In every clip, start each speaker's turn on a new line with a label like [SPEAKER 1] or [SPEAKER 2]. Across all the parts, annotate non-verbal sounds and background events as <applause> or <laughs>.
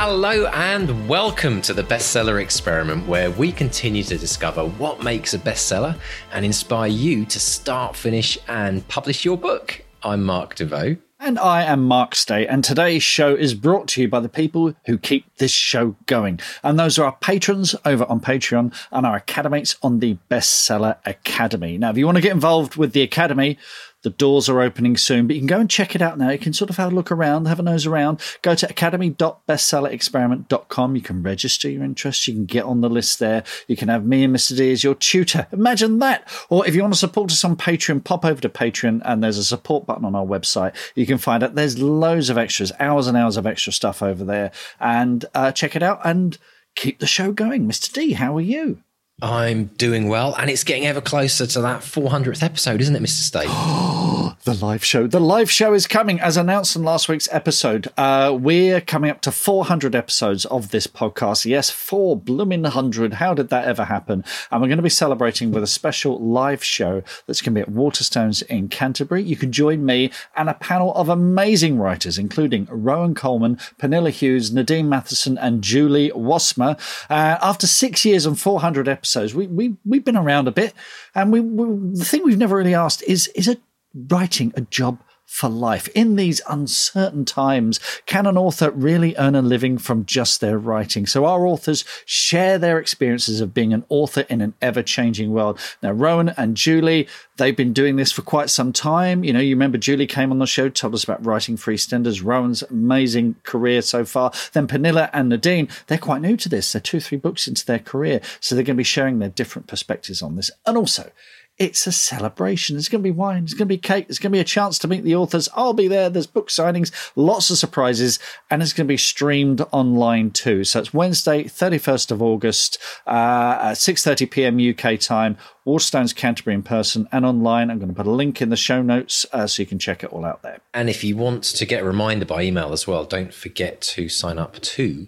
[SPEAKER 1] Hello and welcome to the Bestseller Experiment, where we continue to discover what makes a bestseller and inspire you to start, finish, and publish your book. I'm Mark Desvaux.
[SPEAKER 2] And I am Mark Stay, and today's show is brought to you by the people who keep this show going. And those are our patrons over on Patreon and our academates on the Bestseller Academy. Now, if you want to get involved with the Academy, the doors are opening soon, but you can go and check it out now. You can sort of have a look around, have a nose around. Go to academy.bestsellerexperiment.com. You can register your interest. You can get on the list there. You can have me and Mr. D as your tutor. Imagine that. Or if you want to support us on Patreon, pop over to Patreon and there's a support button on our website. You can find it. There's loads of extras, hours and hours of extra stuff over there. And uh, check it out and keep the show going. Mr. D, how are you?
[SPEAKER 1] I'm doing well, and it's getting ever closer to that 400th episode, isn't it, Mr. Stay? <gasps>
[SPEAKER 2] the live show. The live show is coming, as announced in last week's episode. Uh, we're coming up to 400 episodes of this podcast. Yes, four blooming hundred. How did that ever happen? And we're going to be celebrating with a special live show that's going to be at Waterstones in Canterbury. You can join me and a panel of amazing writers, including Rowan Coleman, Pernille Hughes, Nadine Matheson, and Julie Wassmer. Uh, after six years and 400 episodes, episodes, we, we, we've been around a bit. And we, we, the thing we've never really asked is, is it writing a job for life. In these uncertain times, can an author really earn a living from just their writing? So our authors share their experiences of being an author in an ever changing world. Now, Rowan and Julie, they've been doing this for quite some time. You know, you remember Julie came on the show, told us about writing for EastEnders, Rowan's amazing career so far. Then Pernille and Nadine, they're quite new to this. They're two, three books into their career. So they're going to be sharing their different perspectives on this. And also, it's a celebration. There's going to be wine. There's going to be cake. There's going to be a chance to meet the authors. I'll be there. There's book signings, lots of surprises, and it's going to be streamed online too. So it's Wednesday, 31st of August, uh, at 6:30 p.m. UK time. Waterstones Canterbury in person and online. I'm going to put a link in the show notes uh, so you can check it all out there.
[SPEAKER 1] And if you want to get a reminder by email as well, don't forget to sign up to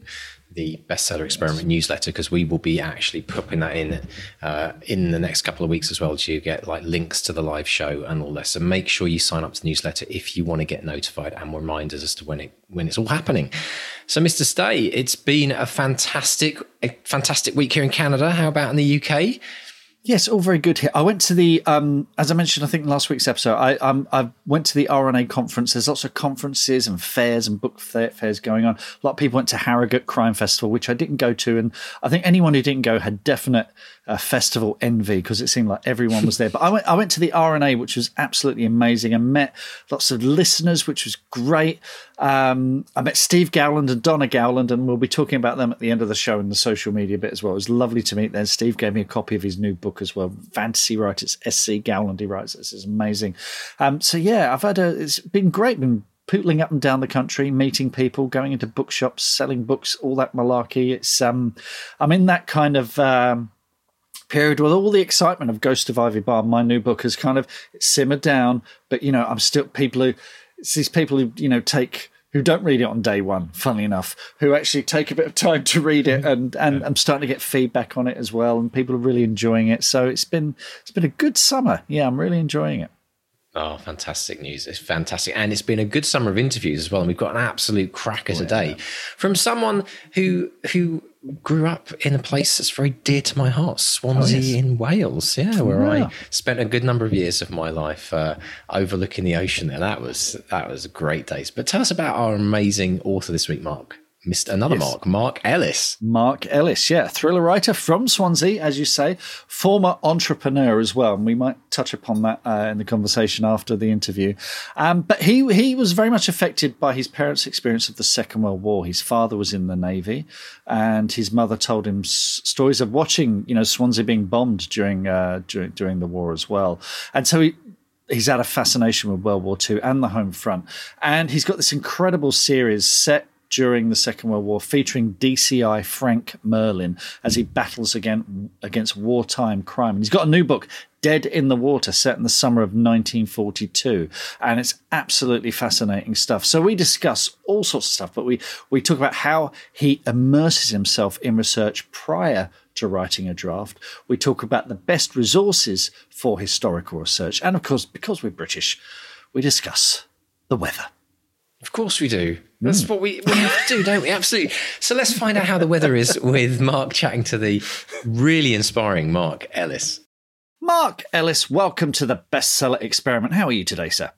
[SPEAKER 1] the bestseller experiment newsletter because we will be actually popping that in uh, in the next couple of weeks as well to get like links to the live show and all this so make sure you sign up to the newsletter if you want to get notified and reminders as to when it when it's all happening. So mr stay it's been a fantastic a fantastic week here in canada. How about in the uk
[SPEAKER 2] Yes, all very good here. I went to the, um, as I mentioned, I think last week's episode. I um, I went to the RNA conference. There's lots of conferences and fairs and book fair fairs going on. A lot of people went to Harrogate Crime Festival, which I didn't go to, and I think anyone who didn't go had definite uh, festival envy because it seemed like everyone was there. But I went, I went to the RNA, which was absolutely amazing, and met lots of listeners, which was great. Um, I met Steve Gowland and Donna Gowland, and we'll be talking about them at the end of the show in the social media bit as well. It was lovely to meet them. Steve gave me a copy of his new book as well, Fantasy Writers. SC Gowland, he writes. This is amazing. Um, so yeah, I've had a. It's been great. Been pootling up and down the country, meeting people, going into bookshops, selling books, all that malarkey. It's um, I'm in that kind of. Um, period with all the excitement of Ghost of Ivy Barn, my new book has kind of simmered down. But you know, I'm still people who it's these people who you know take who don't read it on day one, funnily enough, who actually take a bit of time to read it, mm-hmm. and and I'm starting to get feedback on it as well, and people are really enjoying it. So it's been it's been a good summer. Yeah, I'm really enjoying it.
[SPEAKER 1] Oh, fantastic news. It's fantastic. And it's been a good summer of interviews as well. And we've got an absolute cracker oh, today from someone who who grew up in a place that's very dear to my heart, Swansea oh, yes. in Wales. Yeah, where yeah. I spent a good number of years of my life uh, overlooking the ocean there. That was that was great days. But tell us about our amazing author this week, Mark. Mr. Another yes. Mark, Mark Ellis.
[SPEAKER 2] Mark Ellis, yeah, thriller writer from Swansea, as you say, former entrepreneur as well, and we might touch upon that uh, in the conversation after the interview. Um, but he he was very much affected by his parents' experience of the Second World War. His father was in the navy, and his mother told him s- stories of watching, you know, Swansea being bombed during uh, during during the war as well, and so he he's had a fascination with World War II and the home front. And he's got this incredible series set during the Second World War, featuring DCI Frank Merlin as he battles again against wartime crime. And he's got a new book, Dead in the Water, set in the summer of 1942, and it's absolutely fascinating stuff. So we discuss all sorts of stuff, but we we talk about how he immerses himself in research prior to writing a draft. We talk about the best resources for historical research, and of course, because we're British, we discuss the weather.
[SPEAKER 1] Of course we do. That's mm. what we, we have to do, don't we? Absolutely. So let's find out how the weather is with Mark chatting to the really inspiring Mark Ellis.
[SPEAKER 2] Mark Ellis, welcome to the bestseller experiment. How are you today, sir?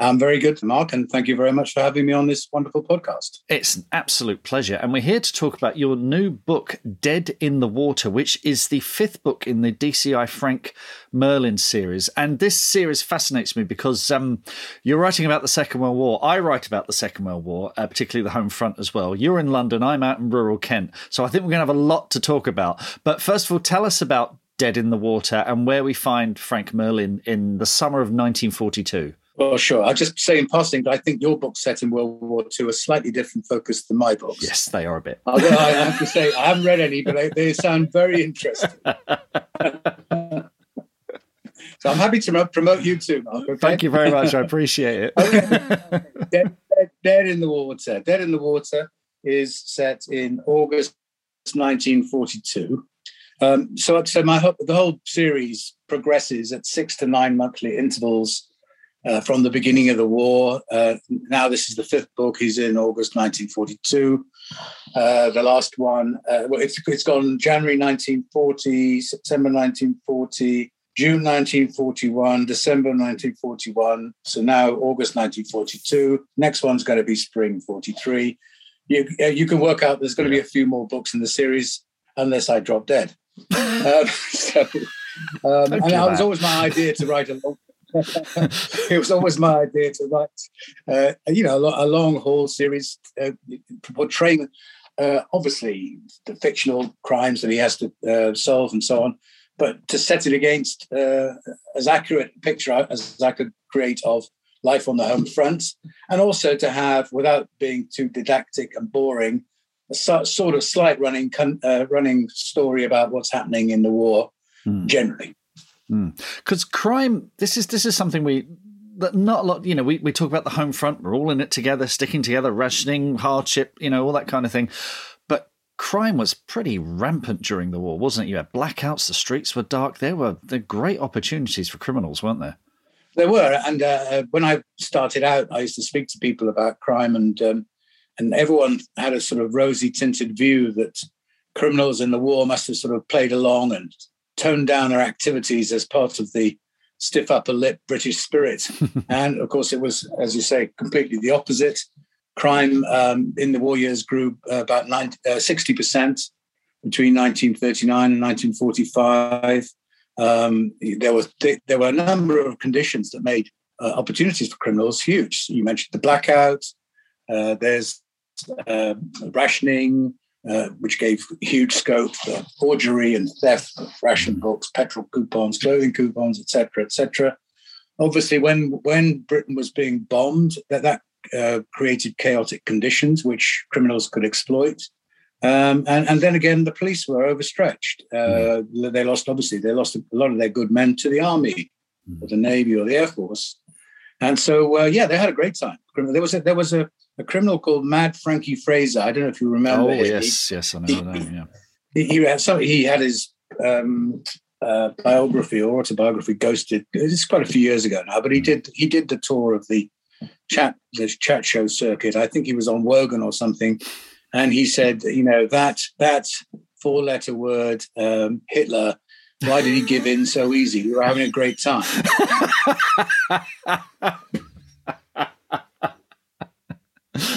[SPEAKER 3] I'm very good, Mark, and thank you very much for having me on this wonderful podcast.
[SPEAKER 2] It's an absolute pleasure. And we're here to talk about your new book, Dead in the Water, which is the fifth book in the DCI Frank Merlin series. And this series fascinates me because um, you're writing about the Second World War. I write about the Second World War, uh, particularly the home front as well. You're in London, I'm out in rural Kent. So I think we're going to have a lot to talk about. But first of all, tell us about Dead in the Water and where we find Frank Merlin in the summer of 1942.
[SPEAKER 3] Well, sure. I'll just say in passing that I think your book set in World War II a slightly different focus than my books.
[SPEAKER 2] Yes, they are a bit.
[SPEAKER 3] Although I have to say, I haven't read any, but they, they sound very interesting. <laughs> so I'm happy to promote you too, Mark. Okay?
[SPEAKER 2] Thank you very much. I appreciate it.
[SPEAKER 3] Dead, Dead, Dead in the Water. Dead in the Water is set in August 1942. Um, so, so my the whole series progresses at six to nine monthly intervals uh, from the beginning of the war. Uh, now this is the fifth book. He's in August 1942. Uh, the last one, uh, well, it's, it's gone January 1940, September 1940, June 1941, December 1941. So now August 1942. Next one's going to be spring 43. You, uh, you can work out there's going to be a few more books in the series unless I drop dead. <laughs> Um, <laughs> so, um, and it was always my idea to write a long, <laughs> it was always my idea to write, uh, you know, a, long haul series uh, portraying, uh, obviously, the fictional crimes that he has to uh, solve and so on, but to set it against uh, as accurate a picture as I could create of life on the home front, and also to have, without being too didactic and boring, a sort of slight running uh, running story about what's happening in the war mm. generally.
[SPEAKER 2] Because mm. crime, this is this is something we that not a lot. You know, we we talk about the home front. We're all in it together, sticking together, rationing, hardship. You know, all that kind of thing. But crime was pretty rampant during the war, wasn't it? You had blackouts. The streets were dark. There were there great opportunities for criminals, weren't there?
[SPEAKER 3] There were, and uh, when I started out, I used to speak to people about crime, and um, and everyone had a sort of rosy tinted view that criminals in the war must have sort of played along and toned down our activities as part of the stiff upper lip British spirit. <laughs> and of course, it was, as you say, completely the opposite. Crime um, in the war years grew uh, about 90, uh, 60% between 1939 and 1945. Um, there was there were a number of conditions that made uh, opportunities for criminals huge. You mentioned the blackout. Uh, there's uh, rationing, uh, which gave huge scope for forgery and theft of ration books, petrol coupons, clothing coupons, etc., etc. Obviously, when when Britain was being bombed, that that uh, created chaotic conditions which criminals could exploit. Um, and, and then again, the police were overstretched. Uh, mm. They lost, obviously, they lost a lot of their good men to the army, mm. or the navy, or the air force. And so, uh, yeah, they had a great time. There was a, there was a, a criminal called Mad Frankie Fraser. I don't know if you remember.
[SPEAKER 2] Oh yes, he, yes, I know he, that. Yeah,
[SPEAKER 3] he, he had some. He had his um, uh, biography or autobiography ghosted. It's quite a few years ago now, but he hmm. did he did the tour of the chat the chat show circuit. I think he was on Wogan or something, and he said, you know that that four letter word um, Hitler. Why did he give in so easy? We were having a great time. <laughs>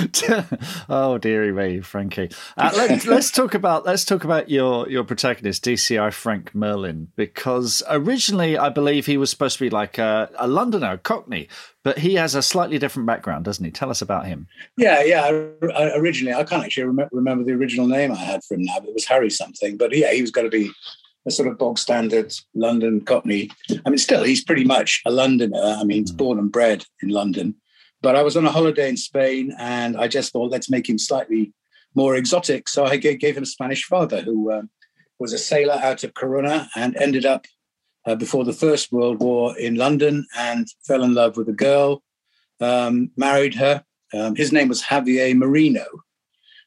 [SPEAKER 3] <laughs>
[SPEAKER 2] oh dearie me, Frankie. Uh, let, us talk about let's talk about your your protagonist, DCI Frank Merlin, because originally I believe he was supposed to be like a, a Londoner, a Cockney, but he has a slightly different background, doesn't he? Tell us about him.
[SPEAKER 3] Yeah, yeah. I, originally, I can't actually remember, remember the original name I had for him now, but it was Harry something. But yeah, he was going to be a sort of bog standard London Cockney. I mean, still, he's pretty much a Londoner. I mean, he's mm. born and bred in London. But I was on a holiday in Spain and I just thought, let's make him slightly more exotic. So I gave him a Spanish father who uh, was a sailor out of Corunna and ended up uh, before the First World War in London and fell in love with a girl, um, married her. Um, his name was Javier Merino.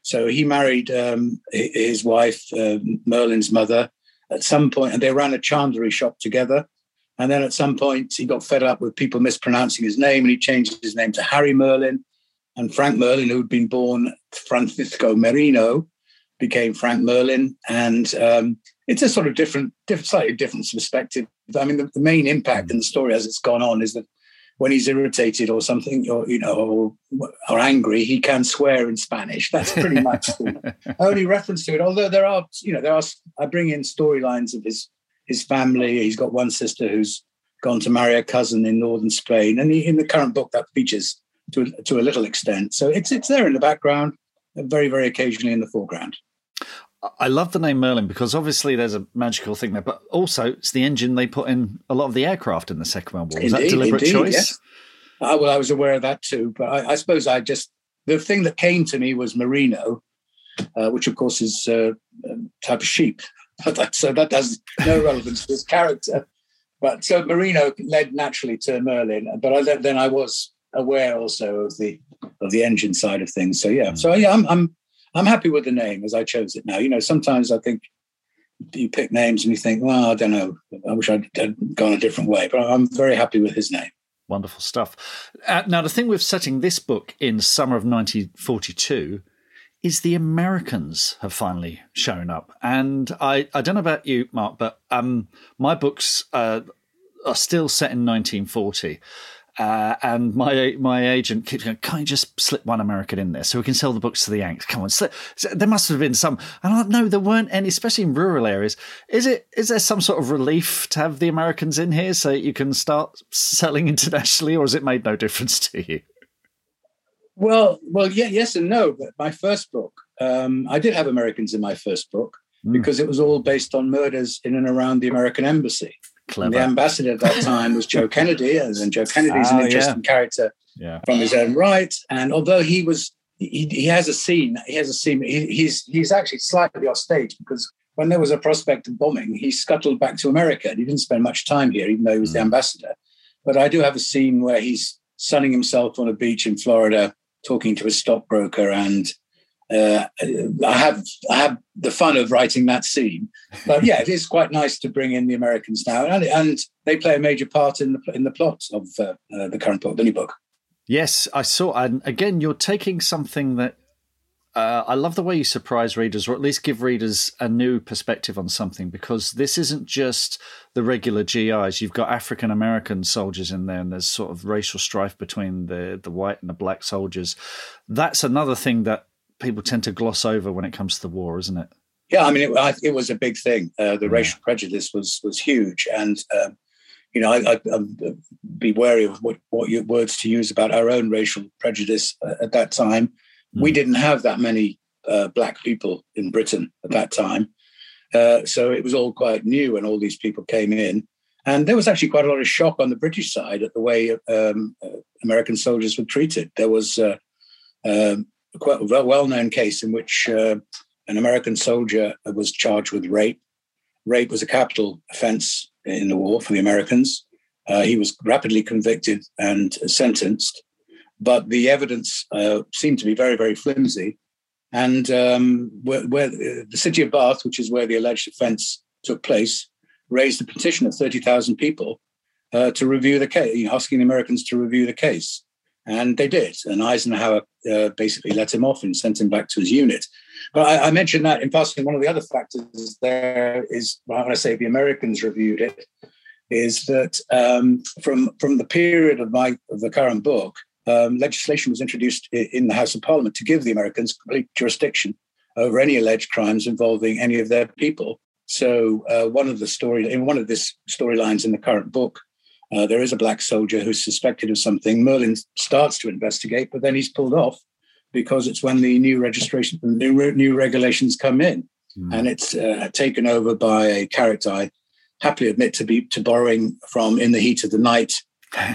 [SPEAKER 3] So he married um, his wife, uh, Merlin's mother, at some point, and they ran a chandlery shop together. And then at some point, he got fed up with people mispronouncing his name and he changed his name to Harry Merlin. And Frank Merlin, who'd been born Francisco Merino, became Frank Merlin. And um, it's a sort of different, different, slightly different perspective. I mean, the, the, main impact in the story as it's gone on is that when he's irritated or something, or you know, or, or angry, he can swear in Spanish. That's pretty much the <laughs> only reference to it. Although there are, you know, there are. I bring in storylines of his his family. He's got one sister who's gone to marry a cousin in northern Spain, and he, in the current book that features to to a little extent. So it's it's there in the background, very very occasionally in the foreground.
[SPEAKER 2] I love the name Merlin because obviously there's a magical thing there, but also it's the engine they put in a lot of the aircraft in the Second World War. Was indeed, that deliberate indeed, choice? Yes.
[SPEAKER 3] Uh, well, I was aware of that too, but I, I, suppose I just the thing that came to me was merino, uh, which of course is uh, a type of sheep. <laughs> so that has no relevance to his character. But so Merino led naturally to Merlin, but I, then I was aware also of the of the engine side of things. So yeah, so yeah, I'm I'm I'm happy with the name as I chose it now. You know, sometimes I think you pick names and you think, well, I don't know, I wish I'd, I'd gone a different way, but I'm very happy with his name.
[SPEAKER 2] Wonderful stuff. Uh, now, the thing with setting this book in summer of 1942 is the Americans have finally shown up. And I, I don't know about you, Mark, but um, my books uh, are still set in 1940. Uh, and my my agent keeps going, can't you just slip one American in there so we can sell the books to the Yanks? Come on, slip. there must have been some. And I no, there weren't any, especially in rural areas. Is it? Is there some sort of relief to have the Americans in here so you can start selling <laughs> internationally, or has it made no difference to you?
[SPEAKER 3] Well, well, yeah, yes and no. But my first book, um, I did have Americans in my first book mm. because it was all based on murders in and around the American embassy. The ambassador at that time was Joe <laughs> Kennedy, and Joe Kennedy is an oh, interesting yeah. character yeah. from his own right. And although he was, he, he has a scene. He has a scene. He, he's he's actually slightly off stage because when there was a prospect of bombing, he scuttled back to America. And he didn't spend much time here, even though he was mm. the ambassador. But I do have a scene where he's sunning himself on a beach in Florida talking to a stockbroker, and uh, I have I have the fun of writing that scene. But yeah, it is quite nice to bring in the Americans now, and, and they play a major part in the in the plot of uh, uh, the current book, the new book.
[SPEAKER 2] Yes, I saw. And again, you're taking something that uh, I love the way you surprise readers, or at least give readers a new perspective on something, because this isn't just the regular GIs. You've got African American soldiers in there, and there's sort of racial strife between the the white and the black soldiers. That's another thing that people tend to gloss over when it comes to the war, isn't it?
[SPEAKER 3] Yeah, I mean, it, it was a big thing. Uh, the yeah. racial prejudice was was huge, and um, you know, I, would be wary of what what words to use about our own racial prejudice uh, at that time we hmm. didn't have that many uh, black people in Britain at that time. Uh, so it was all quite new when all these people came in. And there was actually quite a lot of shock on the British side at the way um, uh, American soldiers were treated. There was uh, um, quite a well known case in which uh, an American soldier was charged with rape. Rape was a capital offense in the war for the Americans. Uh, he was rapidly convicted and sentenced but the evidence uh, seemed to be very, very flimsy. And um, where, where, uh, the city of Bath, which is where the alleged offence took place, raised a petition of 30,000 people uh, to review the case, asking the Americans to review the case. And they did. And Eisenhower uh, basically let him off and sent him back to his unit. But I, I, mentioned that in passing. One of the other factors there is when I say the Americans reviewed it, is that um, from from the period of my of the current book, um, legislation was introduced in the House of Parliament to give the Americans complete jurisdiction over any alleged crimes involving any of their people. So uh, one of the story in one of this storylines in the current book, uh, there is a black soldier who's suspected of something. Merlin starts to investigate, but then he's pulled off because it's when the new registration, the new, new regulations come in, mm. and it's uh, taken over by a character I happily admit to be to borrowing from in the heat of the night,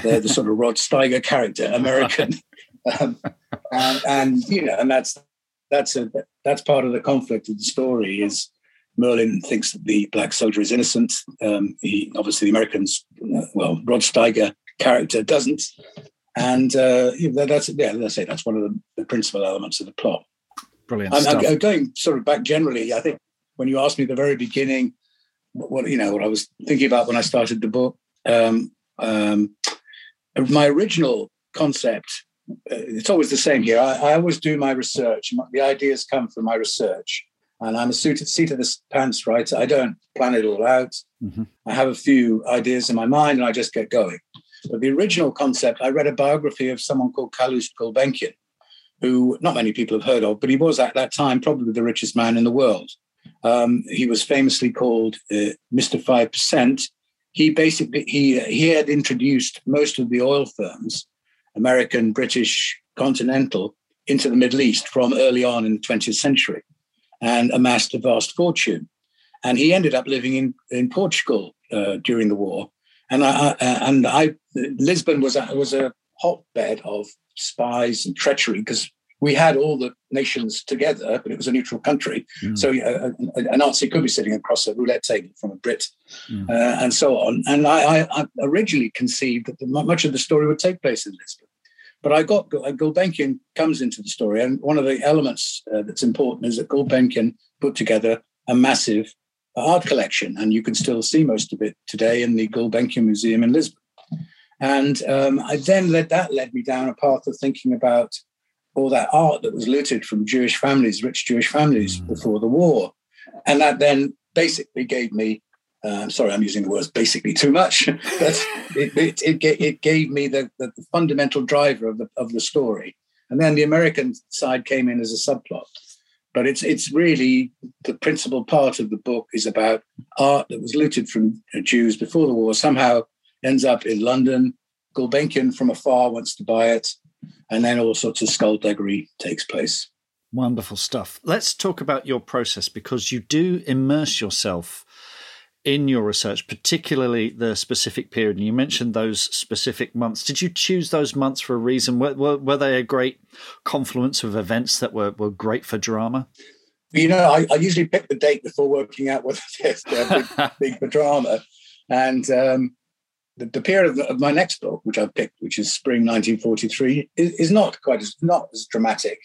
[SPEAKER 3] the, the sort of Rod Steiger character, <laughs> American, um, and, and you know, and that's that's a that's part of the conflict of the story is Merlin thinks that the black soldier is innocent. Um, he obviously the Americans, uh, well, Rod Steiger character doesn't, and uh, that's yeah, let's say that's one of the, the principal elements of the plot.
[SPEAKER 2] Brilliant. I'm,
[SPEAKER 3] I'm, going sort of back generally. I think when you asked me at the very beginning, what you know, what I was thinking about when I started the book, um, um, my original concept uh, it's always the same here. I, I, always do my research. The ideas come from my research, and I'm a seat, seat of the pants writer. I don't plan it all out. Mm-hmm. I have a few ideas in my mind, and I just get going. But the original concept, I read a biography of someone called Calouste Gulbenkian, who not many people have heard of, but he was at that time probably the richest man in the world. Um, he was famously called uh, Mr. Five Percent. He basically he he had introduced most of the oil firms American, British, continental into the Middle East from early on in the 20th century and amassed a vast fortune. And he ended up living in, in Portugal uh, during the war. And I, and I, Lisbon was a, was a hotbed of spies and treachery because we had all the nations together, but it was a neutral country. Mm. So uh, a, a, Nazi could be sitting across a roulette table from a Brit, mm. uh, and so on. And I, I, I, originally conceived that the, much of the story would take place in Lisbon. But I got uh, Gulbenkian comes into the story, and one of the elements uh, that's important is that Gulbenkian put together a massive art collection, and you can still see most of it today in the Gulbenkian Museum in Lisbon. And um, I then led that led me down a path of thinking about all that art that was looted from Jewish families, rich Jewish families mm. before the war. And that then basically gave me, uh, I'm sorry, I'm using the words basically too much, <laughs> but it, it, it, it, gave me the, the, the, fundamental driver of the, of the story. And then the American side came in as a subplot. But it's, it's really the principal part of the book is about art that was looted from Jews before the war, somehow ends up in London. Gulbenkian from afar wants to buy it and then all sorts of skullduggery takes place.
[SPEAKER 2] Wonderful stuff. Let's talk about your process because you do immerse yourself in your research, particularly the specific period. And you mentioned those specific months. Did you choose those months for a reason? Were, were, were they a great confluence of events that were, were great for drama?
[SPEAKER 3] You know, I, I usually pick the date before working out whether <laughs> they're big, big for drama. And um, the, the period of, the, of, my next book, which I've picked, which is spring 1943, is, is, not quite as not as dramatic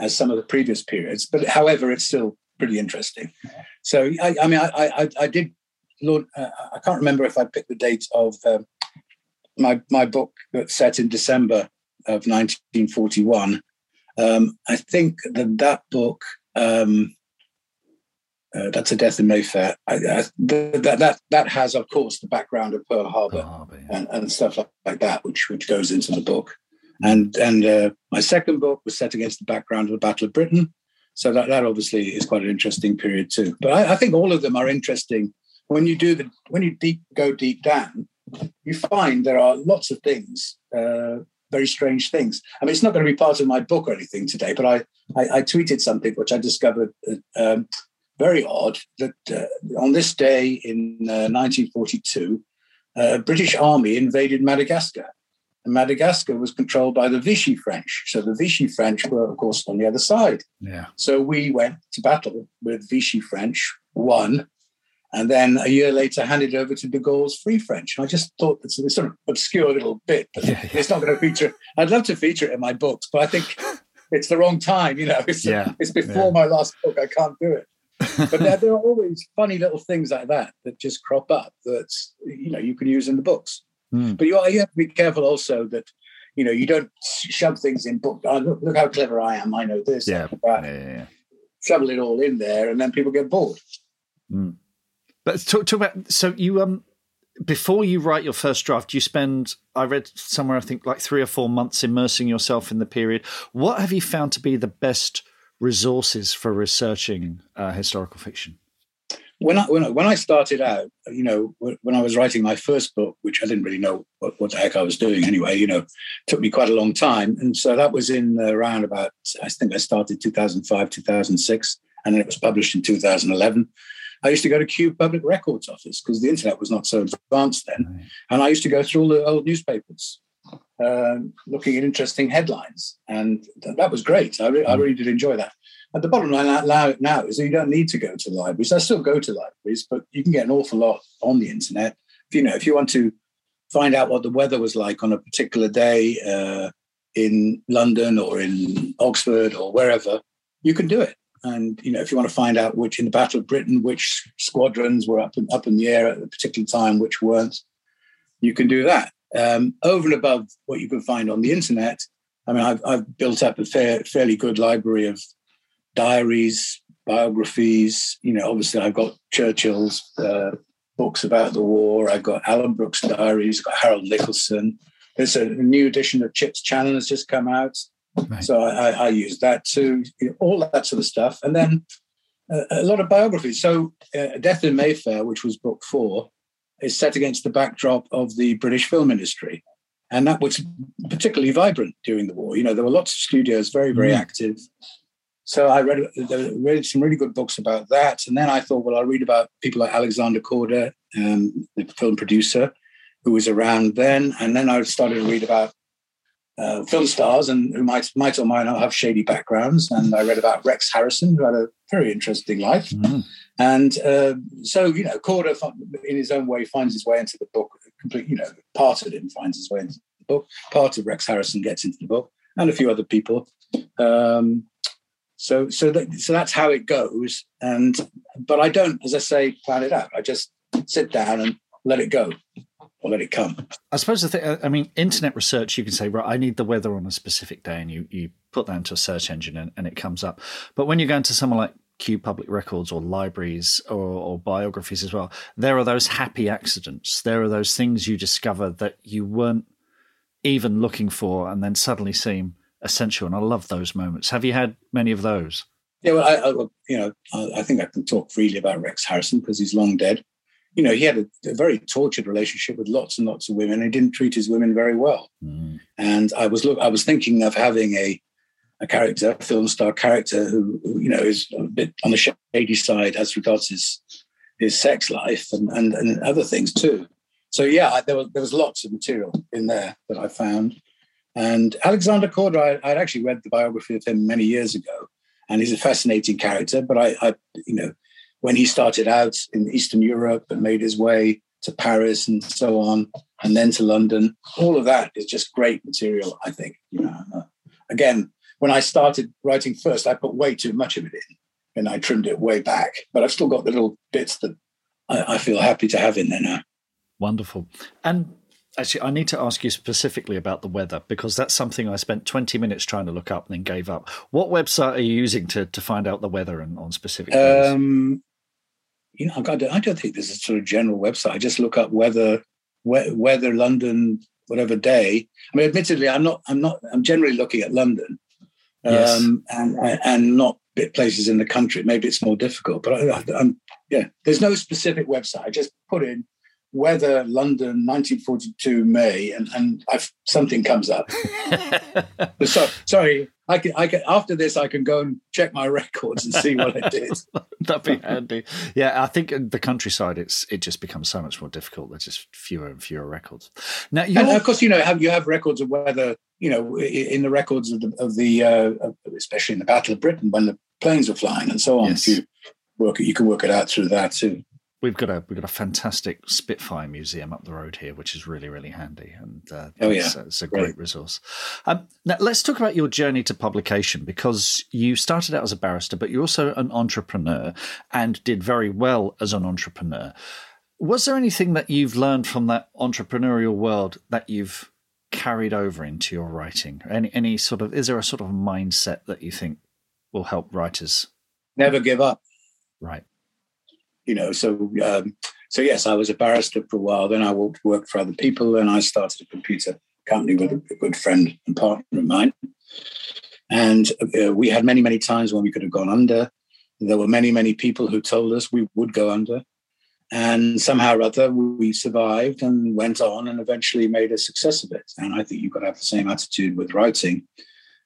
[SPEAKER 3] as some of the previous periods, but however, it's still pretty interesting. So, I, I mean, I, I, I did. Lord, uh, I can't remember if I picked the date of um, my my book set in December of 1941. Um, I think that that book um, uh, that's a death in Mayfair. I, I, that that that has, of course, the background of Pearl Harbor, Harbor yeah. and, and, stuff like, like, that, which which goes into the book. And and uh, my second book was set against the background of the Battle of Britain, so that that obviously is quite an interesting period too. But I, I think all of them are interesting when you do the when you deep go deep down, you find there are lots of things. Uh, very strange things. I mean, it's not going to be part of my book or anything today, but I, I, I tweeted something which I discovered uh, um, very odd that uh, on this day in uh, 1942, uh, British army invaded Madagascar. And Madagascar was controlled by the Vichy French. So the Vichy French were, of course, on the other side.
[SPEAKER 2] Yeah.
[SPEAKER 3] So we went to battle with Vichy French, won, and then a year later handed over to de Gaulle's Free French. And I just thought it's a sort of obscure little bit, but yeah, yeah. it's not going to feature. I'd love to feature it in my books, but I think <laughs> it's the wrong time. You know, it's, yeah, it's before my last book. I can't do it but there, there, are always funny little things like that that just crop up that you know you can use in the books. Mm. But you, you have to be careful also that you know you don't shove things in book. Oh, look, look how clever I am! I know this.
[SPEAKER 2] Yeah. Yeah, yeah, yeah.
[SPEAKER 3] Shovel it all in there, and then people get bored.
[SPEAKER 2] Mm. But talk, talk about so you um before you write your first draft, you spend, I read somewhere, I think like three or four months immersing yourself in the period. What have you found to be the best resources for researching uh, historical fiction?
[SPEAKER 3] When I, when I, when I started out, you know, when I was writing my first book, which I didn't really know what, what the heck I was doing anyway, you know, took me quite a long time, and so that was in around about I think I started 2005 2006, and then it was published in 2011. I used to go to Kew Public Records Office because the internet was not so advanced then. Right. And I used to go through all the old newspapers, um, looking at interesting headlines. And th- that was great. I, re- I, really did enjoy that. And the bottom line now, now is that you don't need to go to libraries. I still go to libraries, but you can get an awful lot on the internet. If you know, if you want to find out what the weather was like on a particular day uh, in London or in Oxford or wherever, you can do it. And you know, if you want to find out which in the Battle of Britain, which squadrons were up in, up in the air at a particular time, which weren't, you can do that. Um, over and above what you can find on the internet, I mean, I've, I've built up a fair, fairly good library of diaries, biographies. You know, obviously, I've got Churchill's uh, books about the war. I've got Alanbrooke's diaries. I've got Harold Nicolson. There's a new edition of Chips Channon has just come out. Right. So I, I, use that too, you know, all that sort of stuff. And then a, a lot of biographies. So uh, Death in Mayfair, which was book four, is set against the backdrop of the British film industry. And that was particularly vibrant during the war. You know, there were lots of studios very, very mm. active. So I read, read some really good books about that. And then I thought, well, I'll read about people like Alexander Korda, um, the film producer, who was around then. And then I started to read about uh, film stars and who might might or might not have shady backgrounds. And I read about Rex Harrison, who had a very interesting life. Mm-hmm. And uh, so, you know, Korda, in his own way, finds his way into the book. Complete, you know, part of him finds his way into the book. Part of Rex Harrison gets into the book, and a few other people. Um, so, so that so that's how it goes. And but I don't, as I say, plan it out. I just sit down and let it go or let it come.
[SPEAKER 2] I suppose the thing, I mean, internet research, you can say, right, I need the weather on a specific day, and you, you put that into a search engine and, and it comes up. But when you go into someone like Kew Public Records or libraries or, or, biographies as well, there are those happy accidents. There are those things you discover that you weren't even looking for and then suddenly seem essential. And I love those moments. Have you had many of those?
[SPEAKER 3] Yeah, well, I, I you know, I, I, think I can talk freely about Rex Harrison because he's long dead you know, he had a, a, very tortured relationship with lots and lots of women. He didn't treat his women very well. Mm. And I was look, I was thinking of having a a character, a film star character who, who, you know is a bit on the shady side as regards his his sex life and and, and other things too. So yeah, I, there was there was lots of material in there that I found. And Alexander Korda, I, would actually read the biography of him many years ago, and he's a fascinating character. But I, I you know, when he started out in Eastern Europe and made his way to Paris and so on, and then to London. All of that is just great material, I think. You know, again, when I started writing first, I put way too much of it in, and I trimmed it way back. But I've still got the little bits that I, I feel happy to have in there now.
[SPEAKER 2] Wonderful. And Actually, I need to ask you specifically about the weather because that's something I spent 20 minutes trying to look up and then gave up. What website are you using to, to find out the weather and on specific days? Um,
[SPEAKER 3] you know, I don't, I don't think there's a sort of general website. I just look up weather, weather London, whatever day. I mean, admittedly, I'm not, I'm not, I'm generally looking at London, yes. um, and and not places in the country. Maybe it's more difficult, but I, I'm, yeah, there's no specific website. I just put in weather London 1942 May, and and I've, something comes up. <laughs> so, sorry, I can, I can, after this, I can go and check my <laughs> records and see what I <laughs> did.
[SPEAKER 2] That'd be handy. Yeah, I think in the countryside, it's it just becomes so much more difficult. There's just fewer and fewer records.
[SPEAKER 3] Now, and of course, you know, have you have records of weather? You know, in the records of the, of the uh, especially in the Battle of Britain when the planes were flying and so on. Yes. You work you can work it out through that too.
[SPEAKER 2] We've got a we've got a fantastic Spitfire museum up the road here, which is really really handy, and uh,
[SPEAKER 3] oh yeah,
[SPEAKER 2] it's, it's a great resource. Um, now let's talk about your journey to publication because you started out as a barrister, but you're also an entrepreneur and did very well as an entrepreneur. Was there anything that you've learned from that entrepreneurial world that you've carried over into your writing? Any any sort of is there a sort of mindset that you think will help writers?
[SPEAKER 3] Never give up.
[SPEAKER 2] Right
[SPEAKER 3] you know so um, so yes, I was a barrister for a while. Then I worked for other people, and I started a computer company with a good friend and partner of mine. And uh, we had many, many times when we could have gone under. There were many, many people who told us we would go under. And somehow or other, we survived and went on and eventually made a success of it. And I think you've got to have the same attitude with writing.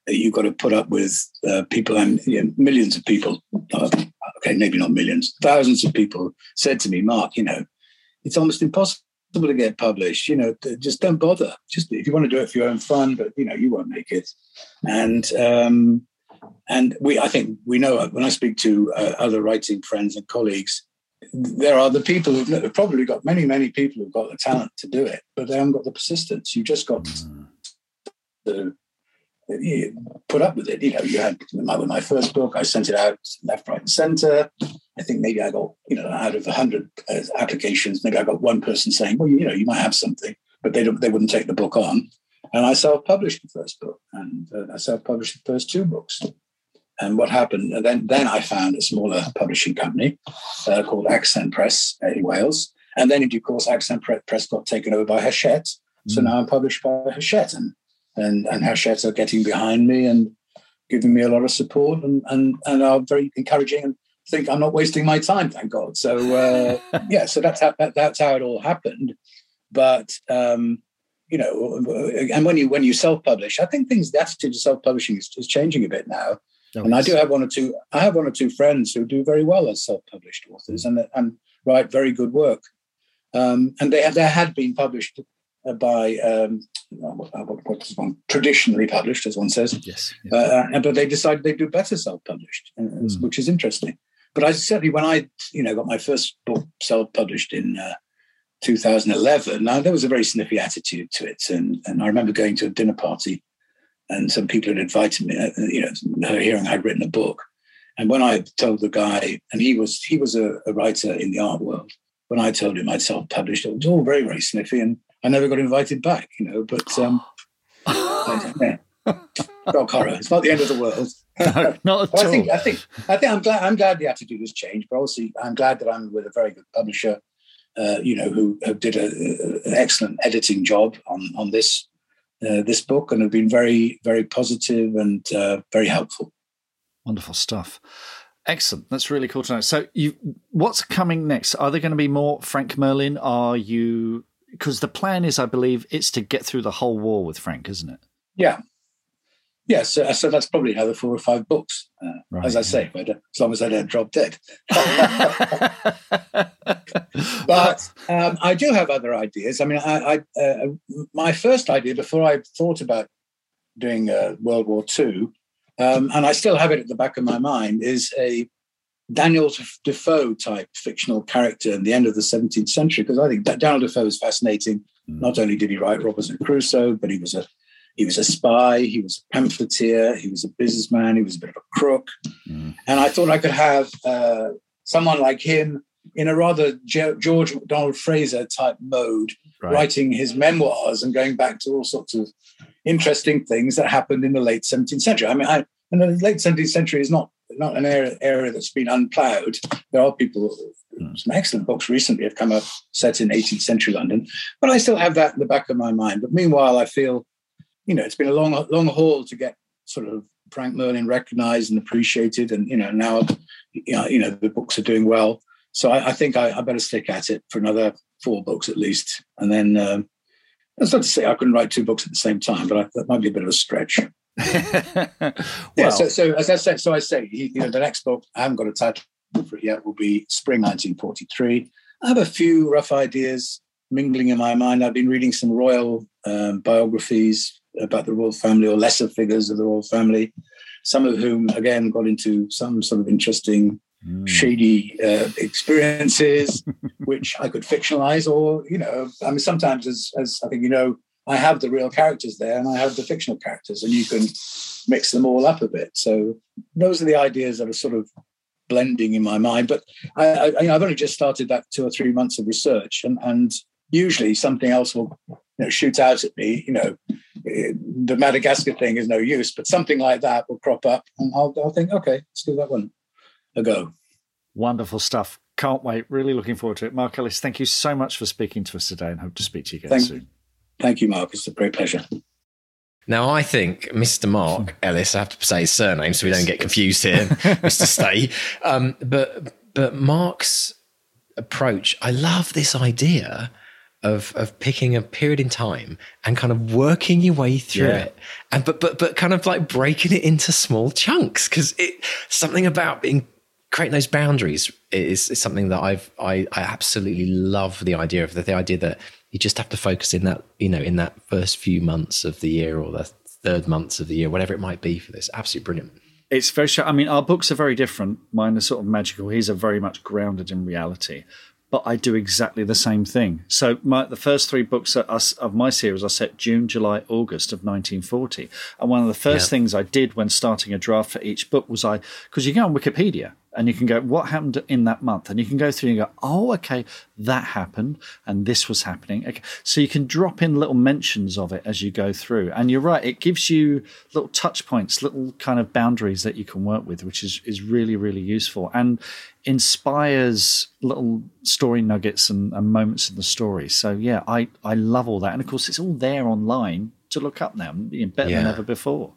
[SPEAKER 3] That you've got to put up with uh, people and you know, millions of people. Uh, okay, maybe not millions, thousands of people said to me, Mark, you know, it's almost impossible to get published. You know, just don't bother. Just if you want to do it for your own fun, but you know, you won't make it. And um, and we, I think we know when I speak to uh, other writing friends and colleagues, there are the people who've probably got many, many people who've got the talent to do it, but they haven't got the persistence. You just got to put up with it. You know, you had my, with my first book, I sent it out left, right, and center. I think maybe I got, you know, out of 100 uh, applications, maybe I got one person saying, well, you know, you might have something, but they, don't, they wouldn't take the book on. And I self published the first book and uh, I self published the first two books. And what happened? And then, then I found a smaller publishing company uh, called Accent Press in Wales. And then, in due course, Accent Press got taken over by Hachette. Mm. So now I'm published by Hachette, and and and Hachette are getting behind me and giving me a lot of support, and and and are very encouraging and think I'm not wasting my time. Thank God. So uh, <laughs> yeah, so that's how that, that's how it all happened. But um, you know, and when you when you self publish, I think things the attitude to self publishing is, is changing a bit now and I do have one or two. I have one or two friends who do very well as self-published authors and and write very good work. Um, and they have they had been published by um, what's one traditionally published, as one says.
[SPEAKER 2] Yes.
[SPEAKER 3] yes. Uh, but they decided they do better self-published, mm. which is interesting. But I certainly, when I you know got my first book self-published in uh, 2011, now there was a very sniffy attitude to it, and and I remember going to a dinner party and some people had invited me, uh, you know, hearing I'd written a book. And when I told the guy, and he was he was a, a writer in the art world, when I told him I'd self-published, it was all very very sniffy, and I never got invited back, you know. But um, <laughs> yeah. Dog horror. It's not the end of the world.
[SPEAKER 2] no, not at all.
[SPEAKER 3] I think, I think I think I'm glad I'm glad the attitude has changed, but obviously I'm glad that I'm with a very good publisher, uh, you know, who, who did a, a, an excellent editing job on on this uh, this book and have been very, very positive and uh, very helpful.
[SPEAKER 2] Wonderful stuff. Excellent. That's really cool to know. So, you, what's coming next? Are there going to be more Frank Merlin? Are you because the plan is, I believe, it's to get through the whole war with Frank, isn't it?
[SPEAKER 3] Yeah, yeah, so, so, that's probably another four or five books, uh, right, as I say, but, uh, as long as I don't drop dead. <laughs> <laughs> but um, I do have other ideas. I mean, I, I uh, my first idea before I thought about doing uh, World War II, um, and I still have it at the back of my mind, is a Daniel Defoe type fictional character in the end of the 17th century, because I think that Daniel Defoe is fascinating. Mm. Not only did he write Robinson Crusoe, but he was a he was a spy, he was a pamphleteer, he was a businessman, he was a bit of a crook. Mm. And I thought I could have uh, someone like him in a rather George MacDonald Fraser type mode, right. writing his memoirs and going back to all sorts of interesting things that happened in the late 17th century. I mean, I, and the late 17th century is not not an area, area that's been unplowed. There are people, mm. some excellent books recently have come up set in 18th century London, but I still have that in the back of my mind. But meanwhile, I feel you know, it's been a long, long haul to get sort of Frank Merlin recognized and appreciated. And, you know, now, you know, you know the books are doing well. So I, I think I, I, better stick at it for another four books at least. And then um, that's not to say I couldn't write two books at the same time, but I, that might be a bit of a stretch. Well, yeah. So, so as I said, so I say, you know, the next book I haven't got a title for it yet will be Spring 1943. I have a few rough ideas mingling in my mind. I've been reading some royal um, biographies, about the royal family or lesser figures of the royal family, some of whom, again, got into some sort of interesting, mm. shady uh, experiences, <laughs> which I could fictionalize. Or, you know, I mean, sometimes, as, as I think you know, I have the real characters there and I have the fictional characters, and you can mix them all up a bit. So, those are the ideas that are sort of blending in my mind. But I, I, have only just started that two or three months of research, and, and usually something else will you know, shoot out at me. You know, eh, the Madagascar thing is no use, but something like that will crop up, and I'll, I'll think, okay, let's give that one a go.
[SPEAKER 2] Wonderful stuff. Can't wait. Really looking forward to it. Mark Ellis, thank you so much for speaking to us today and hope to speak to you again
[SPEAKER 3] thank,
[SPEAKER 2] soon.
[SPEAKER 3] Thank you, Mark. It's a great pleasure.
[SPEAKER 1] Now, I think Mr. Mark Ellis, I have to say his surname so we don't get confused here, <laughs> Mr. Stay. Um, but but Mark's approach, I love this idea of of picking a period in time and kind of working your way through yeah. it, and but but but kind of like breaking it into small chunks because it something about being creating those boundaries is, is something that I've I, I absolutely love the idea of the, the idea that you just have to focus in that you know in that first few months of the year or the third months of the year whatever it might be for this absolutely brilliant
[SPEAKER 2] it's very i mean our books are very different mine are sort of magical his are very much grounded in reality but I do exactly the same thing. So my, the first three books of my series are set June, July, August of 1940. And one of the first yeah. things I did when starting a draft for each book was I, because you go on Wikipedia and you can go, what happened in that month? And you can go through and go, oh, okay, that happened and this was happening. Okay. So you can drop in little mentions of it as you go through. And you're right, it gives you little touch points, little kind of boundaries that you can work with, which is, is really, really useful and inspires little story nuggets and, and moments in the story. So yeah, I, I love all that. And of course, it's all there online to look up now, better yeah. than ever before.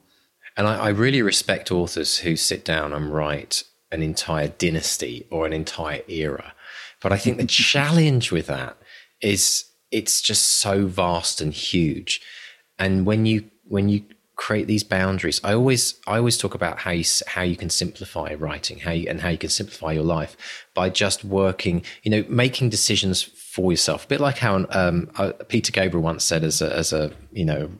[SPEAKER 1] And I, I really respect authors who sit down and write an entire dynasty or an entire era. But I think the <laughs> challenge with that is it's just so vast and huge. And when you when you create these boundaries, I always I always talk about how you how you can simplify writing, how you, and how you can simplify your life by just working, you know, making decisions for yourself. A bit like how um, uh, Peter Gabriel once said as a as a you know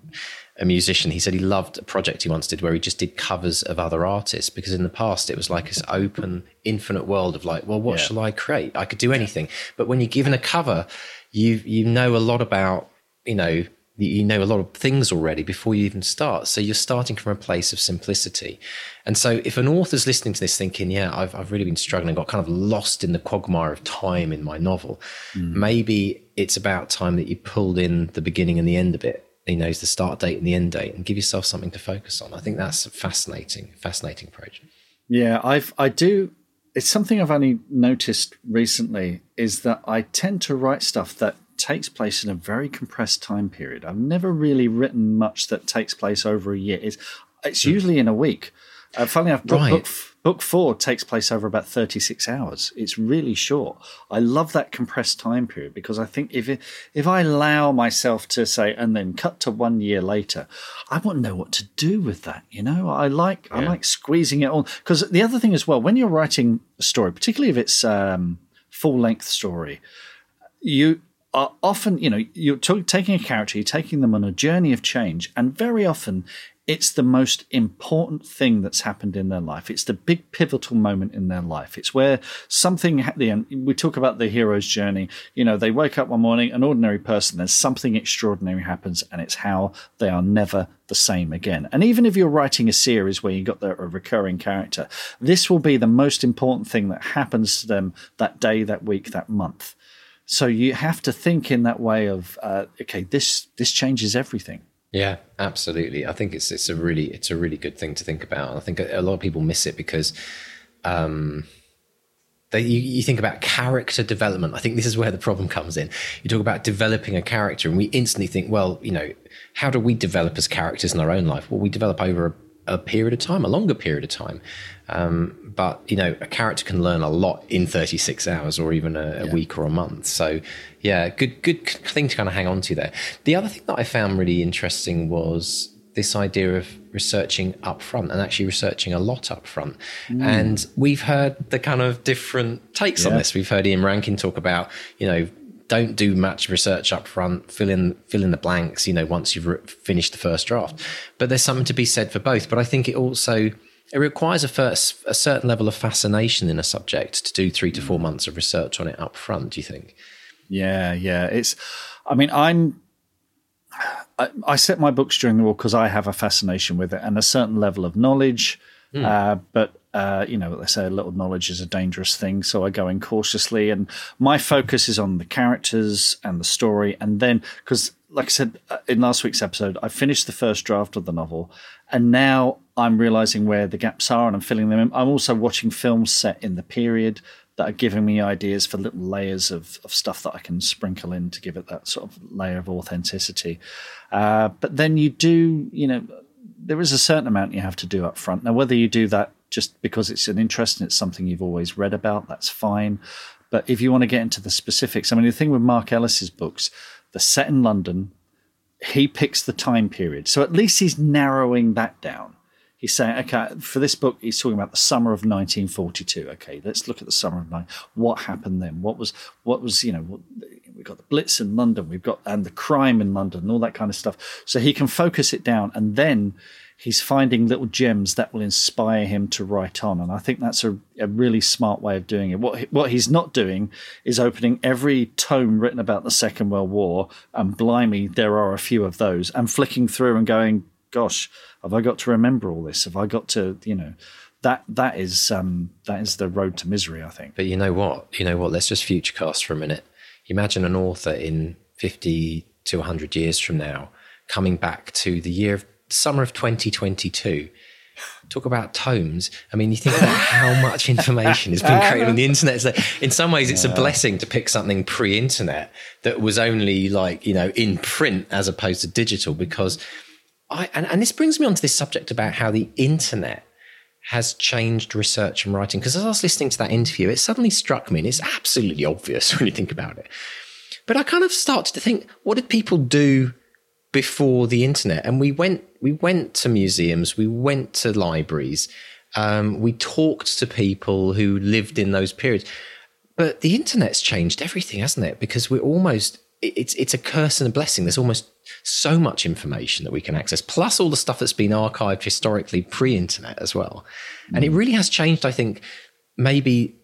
[SPEAKER 1] a musician. He said he loved a project he once did where he just did covers of other artists because in the past it was like this open, infinite world of like, well, what yeah. shall I create? I could do anything. But when you're given a cover, you you know a lot about you know you know a lot of things already before you even start. So you're starting from a place of simplicity. And so if an author's listening to this thinking, yeah, I've, I've really been struggling, got kind of lost in the quagmire of time in my novel, mm. maybe it's about time that you pulled in the beginning and the end of it he knows the start date and the end date and give yourself something to focus on. I think that's a fascinating, fascinating approach.
[SPEAKER 2] Yeah, I've I do it's something I've only noticed recently is that I tend to write stuff that takes place in a very compressed time period. I've never really written much that takes place over a year. It's, it's hmm. usually in a week. Uh, funnily enough, book, right. book, book, four takes place over about 36 hours. It's really short. I love that compressed time period because I think if it, if I allow myself to say and then cut to one year later, I to know what to do with that. You know, I like yeah. I like squeezing it on because the other thing as well, when you're writing a story, particularly if it's um, full length story, you are often, you know, you're t- taking a character, you're taking them on a journey of change, and very often it's the most important thing that's happened in their life. It's the big pivotal moment in their life. It's where something, we talk about the hero's journey. You know, they wake up one morning, an ordinary person, there's something extraordinary happens, and it's how they are never the same again. And even if you're writing a series where you got the, a recurring character, this will be the most important thing that happens to them that day, that week, that month. So you have to think in that way of, uh, okay, this this changes everything.
[SPEAKER 1] Yeah, absolutely. I think it's it's a really it's a really good thing to think about. I think a, lot of people miss it because um, you, you, think about character development. I think this is where the problem comes in. You talk about developing a character, and we instantly think, well, you know, how do we develop as characters in our own life? Well, we develop over a a period of time, a longer period of time. Um, but you know, a character can learn a lot in 36 hours, or even a, a yeah. week or a month. So, yeah, good good thing to kind of hang on to there. The other thing that I found really interesting was this idea of researching up front and actually researching a lot up front. Mm. And we've heard the kind of different takes yeah. on this. We've heard Ian Rankin talk about, you know, don't do much research up front fill in fill in the blanks you know once you've re- finished the first draft but there's something to be said for both but i think it also it requires a first a certain level of fascination in a subject to do 3 to 4 mm. months of research on it up front do you think
[SPEAKER 2] yeah yeah it's i mean i'm I, I set my books during the war because I have a fascination with it and a certain level of knowledge. Mm. Uh, but uh, you know, they say a little knowledge is a dangerous thing. So I go in cautiously, and my focus is on the characters and the story. And then, because, like I said uh, in last week's episode, I finished the first draft of the novel, and now I'm realizing where the gaps are and I'm filling them in. I'm also watching films set in the period that are giving me ideas for little layers of, of stuff that I can sprinkle in to give it that sort of layer of authenticity. Uh, but then you do, you know, there is a certain amount you have to do up front. Now, whether you do that just because it's an interest and it's something you've always read about, that's fine. But if you want to get into the specifics, I mean, the thing with Mark Ellis's books, they're set in London. He picks the time period. So at least he's narrowing that down he's saying, okay, for this book, he's talking about the summer of 1942. Okay, let's look at the summer of nine. What happened then? What was, what was, you know, what, we've got the Blitz in London, we've got, and the crime in London, all that kind of stuff. So he can focus it down, and then he's finding little gems that will inspire him to write on. And I think that's a, a really smart way of doing it. What what he's not doing is opening every tome written about the Second World War, and blimey, there are a few of those, and flicking through and going, gosh, have I got to remember all this? Have I got to, you know, that that is um, that is the road to misery, I think.
[SPEAKER 1] But you know what? You know what? Let's just futurecast for a minute. Imagine an author in fifty to hundred years from now coming back to the year of summer of 2022 talk about tomes. I mean, you think about how much information has been created on the internet. So in some ways, it's yeah. a blessing to pick something pre-internet that was only like you know in print as opposed to digital because I, and, and this brings me on to this subject about how the internet has changed research and writing. Because as I was listening to that interview, it suddenly struck me, and it's absolutely obvious <laughs> when you think about it. But I kind of started to think, what did people do before the internet? And we went, we went to museums, we went to libraries, um, we talked to people who lived in those periods. But the internet's changed everything, hasn't it? Because we're almost it's it's a curse and a blessing. There's almost so much information that we can access, plus all the stuff that's been archived historically pre-internet as well. Mm. And it mm. really has changed, I think, maybe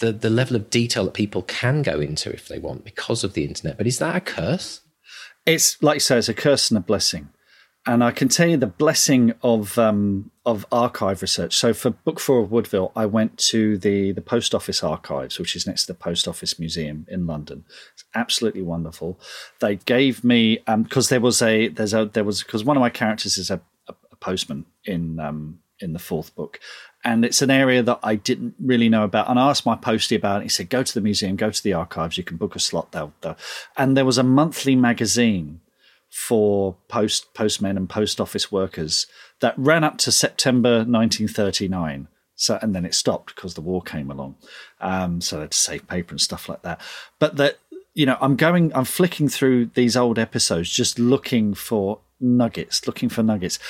[SPEAKER 1] the the level of detail that people can go into if they want because of the internet. But is that a curse?
[SPEAKER 2] It's like you say, it's a curse and a blessing and I can tell you the blessing of um, of archive research. So for Book Four of Woodville, I went to the the post office archives, which is next to the post office museum in London. It's absolutely wonderful. They gave me because um, there was a there's a there was because one of my characters is a, a, a postman in um, in the fourth book. And it's an area that I didn't really know about. And I asked my postie about it. He said, go to the museum, go to the archives. You can book a slot there. And there was a monthly magazine for post postmen and post office workers that ran up to September 1939. So and then it stopped because the war came along. Um, so they had to save paper and stuff like that. But that you know, I'm going, I'm flicking through these old episodes, just looking for nuggets, looking for nuggets.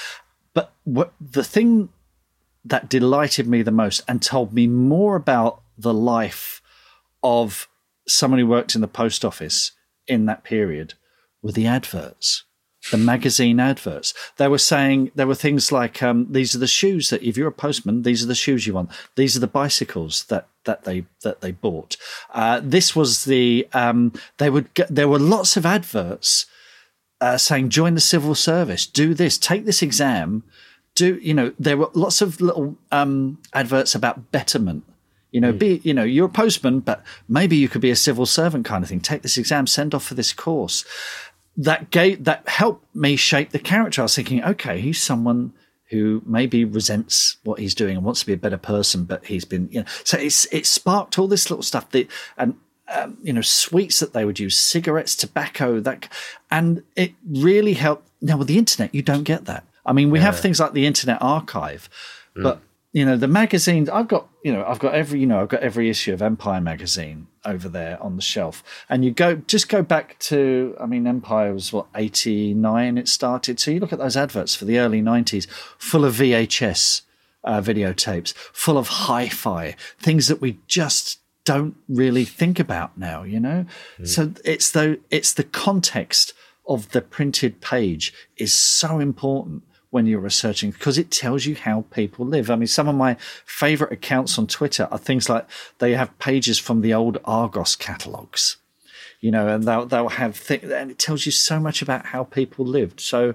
[SPEAKER 2] But what the thing that delighted me the most and told me more about the life of someone who worked in the post office in that period were the adverts, the magazine adverts. They were saying there were things like um, these are the shoes that if you're a postman, these are the shoes you want. These are the bicycles that that they that they bought. Uh, this was the um, they would get, there were lots of adverts uh, saying join the civil service, do this, take this exam. Do you know there were lots of little um, adverts about betterment you know, mm. be you know, you're a postman, but maybe you could be a civil servant kind of thing. Take this exam, send off for this course that gave that helped me shape the character. I was thinking, okay, he's someone who maybe resents what he's doing and wants to be a better person, but he's been, you know, so it's it sparked all this little stuff that and um, you know sweets that they would use, cigarettes, tobacco, that, and it really helped. Now with the internet, you don't get that. I mean, we yeah. have things like the Internet Archive, mm. but you know the magazines i've got you know i've got every you know i've got every issue of empire magazine over there on the shelf and you go just go back to i mean empire was what 89 it started so you look at those adverts for the early 90s full of vhs uh, videotapes full of hi-fi things that we just don't really think about now you know mm. so it's the it's the context of the printed page is so important when you're researching because it tells you how people live. I mean, some of my favorite accounts on Twitter are things like they have pages from the old Argos catalogs, you know, and they'll, they'll have things, and it tells you so much about how people lived. So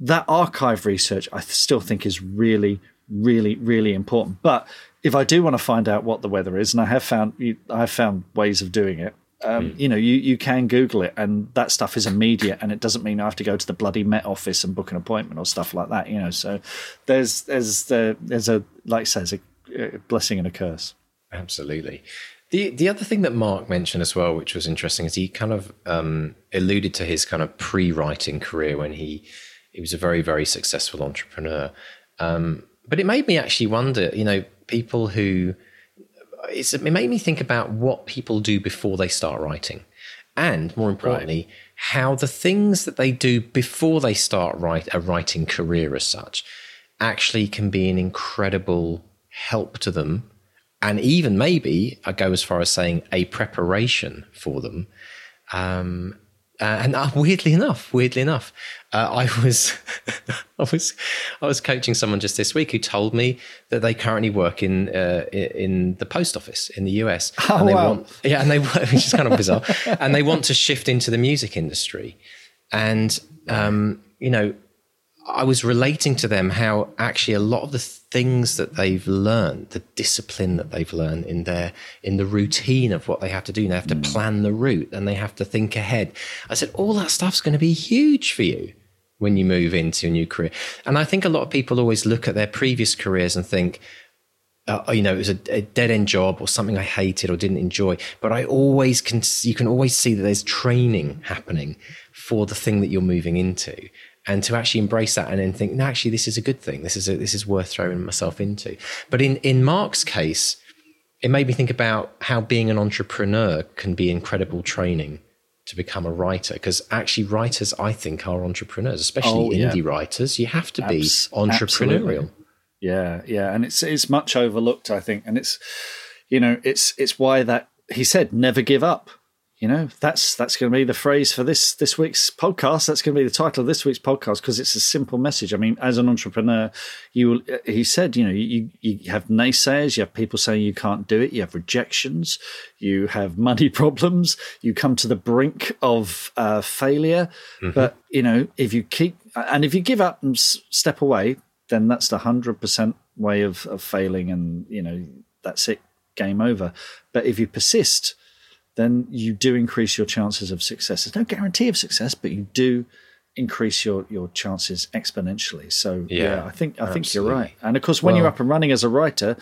[SPEAKER 2] that archive research, I still think is really, really, really important. But if I do want to find out what the weather is, and I have found, I have found ways of doing it, um, mm. You know, you, you can Google it, and that stuff is immediate, and it doesn't mean I have to go to the bloody Met office and book an appointment or stuff like that. You know, so there's there's the, there's a like I says a, a blessing and a curse.
[SPEAKER 1] Absolutely. The the other thing that Mark mentioned as well, which was interesting, is he kind of um, alluded to his kind of pre-writing career when he he was a very very successful entrepreneur. Um, but it made me actually wonder, you know, people who it made me think about what people do before they start writing, and more importantly, right. how the things that they do before they start write a writing career as such actually can be an incredible help to them and even maybe I go as far as saying a preparation for them. Um, uh, and uh, weirdly enough, weirdly enough, uh, I was, <laughs> I was, I was coaching someone just this week who told me that they currently work in uh, in the post office in the US. <laughs>
[SPEAKER 2] Oh
[SPEAKER 1] and they
[SPEAKER 2] wow!
[SPEAKER 1] Want, yeah, and they <laughs> which is kind of bizarre, and they want to shift into the music industry, and um, you know, I was relating to them how actually a lot of the things that they've learned, the discipline that they've learned in their in the routine of what they have to do, they have to mm. plan the route and they have to think ahead. I said, all that stuff's going to be huge for you when you move into a new career. And I think a lot of people always look at their previous careers and think, uh, you know, it was a, a, dead end job or something I hated or didn't enjoy. But I always can, you can always see that there's training happening for the thing that you're moving into and to actually embrace that and then think, no, actually, this is a good thing. This is a, this is worth throwing myself into. But in in Mark's case, it made me think about how being an entrepreneur can be incredible training to become a writer. Because actually, writers, I think, are entrepreneurs, especially oh, yeah. indie writers. You have to be Abs- entrepreneurial. Absolutely.
[SPEAKER 2] Yeah, yeah, and it's it's much overlooked, I think, and it's you know it's it's why that he said never give up you know that's that's going to be the phrase for this this week's podcast. That's going to be the title of this week's podcast because it's a simple message. I mean as an entrepreneur you will he said you know you you have naysayers you have people saying you can't do it you have rejections you have money <laughs> problems you come to the brink of uh, failure. Mm-hmm. but you know if you keep and if you give up and step away then that's the 100% way of, of failing and you know that's it. Game over. But if you persist then you do increase your chances of success. There's no guarantee of success, but you do increase your your chances exponentially. So yeah, yeah I think I absolutely. think you're right. And of course, when well, you're up and running as a writer,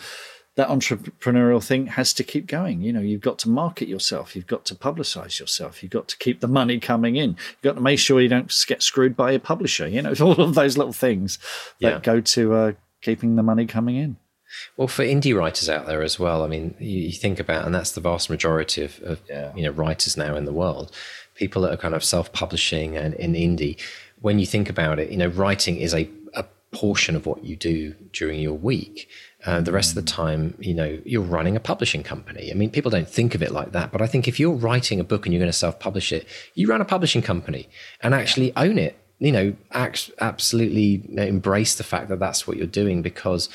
[SPEAKER 2] that entrepreneurial thing has to keep going. You know, you've got to market yourself, you've got to publicize yourself, you've got to keep the money coming in, you've got to make sure you don't get screwed by a publisher. You know, <laughs> all of those little things that yeah. go to uh, keeping the money coming in.
[SPEAKER 1] Well, for indie writers out there as well, I mean, you, think about, and that's the vast majority of, of yeah. you know writers now in the world, people that are kind of self-publishing and in indie. When you think about it, you know, writing is a, a portion of what you do during your week. Uh, the rest of the time, you know, you're running a publishing company. I mean, people don't think of it like that, but I think if you're writing a book and you're going to self-publish it, you run a publishing company and actually own it. You know, act, absolutely embrace the fact that that's what you're doing because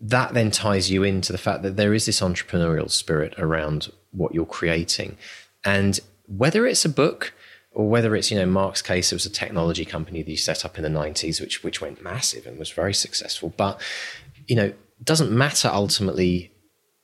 [SPEAKER 1] that then ties you into the fact that there is this entrepreneurial spirit around what you're creating. And whether it's a book or whether it's, you know, Mark's case, it was a technology company that he set up in the 90s, which, which went massive and was very successful. But, you know, doesn't matter ultimately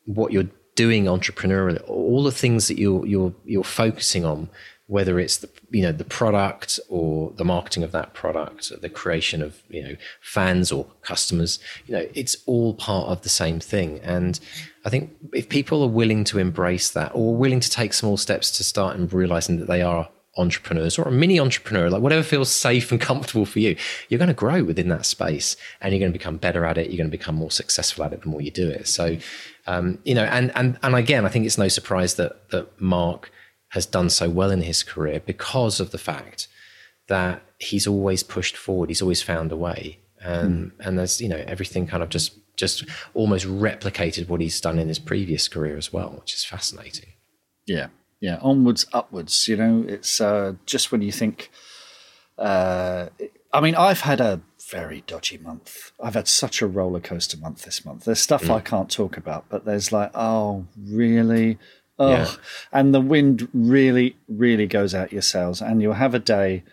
[SPEAKER 1] what you're doing entrepreneurially, all the things that you're, you're, you're focusing on whether it's the you know the product or the marketing of that product or the creation of you know fans or customers you know it's all part of the same thing. And i think if people are willing to embrace that or willing to take small steps to start and realizing that they are entrepreneurs or a mini entrepreneur like whatever feels safe and comfortable for you you're going to grow within that space and you're going to become better at it you're going to become more successful at it the more you do it. So um, you know and and and again i think it's no surprise that that mark has done so well in his career because of the fact that he's always pushed forward. He's always found a way. Um, mm. And there's, you know, everything kind of just, just almost replicated what he's done in his previous career as well, which is fascinating.
[SPEAKER 2] Yeah. Yeah. Onwards, upwards, you know, it's uh, just when you think, uh, I mean, I've had a very dodgy month. I've had such a roller coaster month this month. There's stuff mm. I can't talk about, but there's like, oh, really? Oh, yeah. and the wind really, really goes out your sails, and you'll have a day.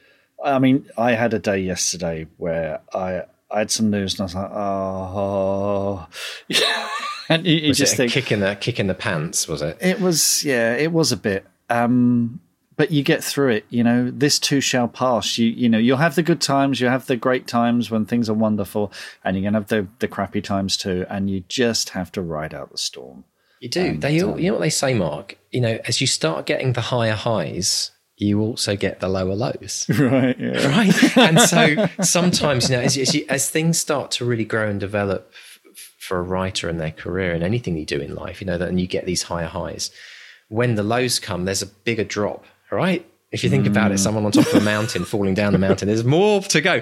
[SPEAKER 2] I mean, I had a day yesterday where I I had some news, and I was like, oh, <laughs> and you, you
[SPEAKER 1] was
[SPEAKER 2] just think
[SPEAKER 1] kicking the kicking the pants, was it?
[SPEAKER 2] It was, yeah, it was a bit. Um, but you get through it. You know, this too shall pass. You you know, you'll have the good times, you have the great times when things are wonderful, and you're gonna have the the crappy times too. And you just have to ride out the storm.
[SPEAKER 1] You do. And, they, all, um, you know what they say, Mark? You know, as you start getting the higher highs, you also get the lower lows. <laughs>
[SPEAKER 2] Right. Yeah.
[SPEAKER 1] Right. <laughs> And so sometimes, you know, as, as, you, as things start to really grow and develop f- for a writer in their career and anything you do in life, you know, that and you get these higher highs. When the lows come, there's a bigger drop, right? If you think mm. about it, mm. someone on top of a mountain falling down the mountain, there's more to go.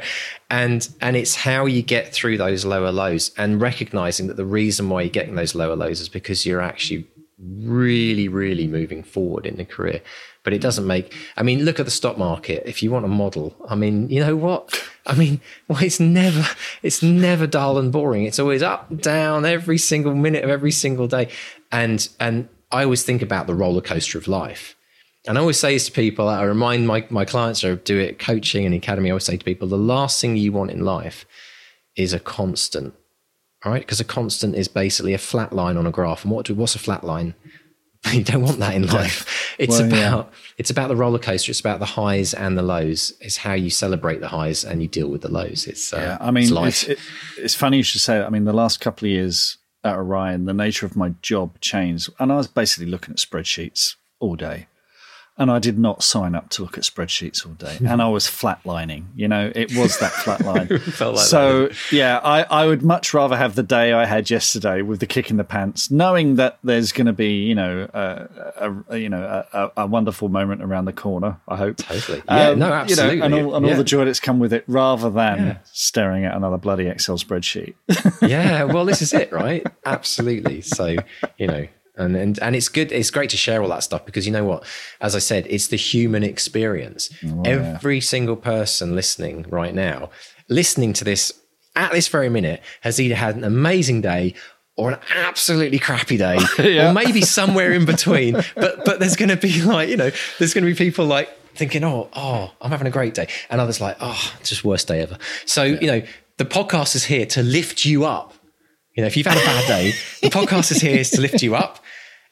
[SPEAKER 1] And and it's how you get through those lower lows and recognizing that the reason why you're getting those lower lows is because you're actually really, really moving forward in the career but it doesn't make. I mean, look at the stock market. If you want a model, I mean, you know what? I mean, <laughs> well, it's never, it's never dull and boring. It's always up, down, every single minute of every single day, and and I always think about the roller coaster of life. And I always say this to people, I remind my, my clients I do it coaching and academy, I always say to people, the last thing you want in life is a constant. All right. Because a constant is basically a flat line on a graph. And what do, what's a flat line? <laughs> you don't want that in life. <laughs> It's well, about yeah. it's about the roller coaster. It's about the highs and the lows. It's how you celebrate the highs and you deal with the lows. It's uh,
[SPEAKER 2] yeah. I mean, it's, it, it's, funny you should say. That. I mean, the last couple of years at Orion, the nature of my job changed, and I was basically looking at spreadsheets all day and I did not sign up to look at spreadsheets all day, and I was flatlining. You know, it was that flatline. <laughs> like so that, yeah, I, I would much rather have the day I had yesterday with the kick in the pants, knowing that there's going to be you know a, a, you know a, a, wonderful moment around the corner. I hope
[SPEAKER 1] totally. Yeah, um, no, absolutely,
[SPEAKER 2] you know, and all, and yeah. all the joy that's come with it, rather than yeah. staring at another bloody Excel spreadsheet.
[SPEAKER 1] yeah, well, this is it, <laughs> right? Absolutely. So you know and and and it's good it's great to share all that stuff because you know what as i said it's the human experience oh, every yeah. single person listening right now listening to this at this very minute has either had an amazing day or an absolutely crappy day <laughs> yeah. or maybe somewhere in between <laughs> but but there's going to be like you know there's going to be people like thinking oh oh i'm having a great day and others like oh just worst day ever so yeah. you know the podcast is here to lift you up you know, if you've had a bad day, the podcast is here to lift you up.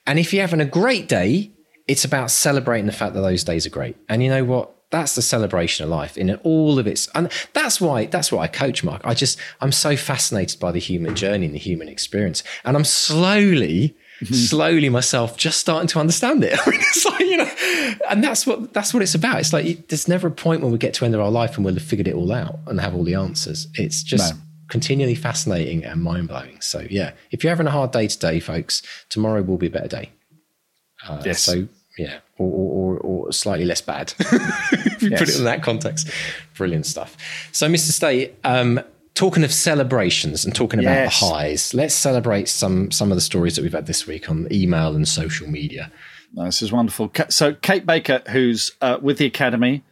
[SPEAKER 1] And if you're having a great day, it's about celebrating the fact that those days are great. And you know what? That's the celebration of life in all of its, and that's why that's why I coach, Mark. I just I'm so fascinated by the human journey and the human experience, and I'm slowly, mm-hmm. slowly myself just starting to understand it. I <laughs> mean, it's like you know, and that's what that's what it's about. It's like there's never a point when we get to the end of our life and we'll have figured it all out and have all the answers. It's just no continually fascinating and mind blowing. So yeah, if you're having a hard day today, folks, tomorrow will be a better day. Uh, yes. So yeah, or, or, or slightly less bad. <laughs> if you yes. put it in that context, brilliant stuff. So, Mr. Stay, um, talking of celebrations and talking about yes. the highs, let's celebrate some some of the stories that we've had this week on email and social media.
[SPEAKER 2] this is wonderful. So, Kate Baker, who's uh, with the Academy,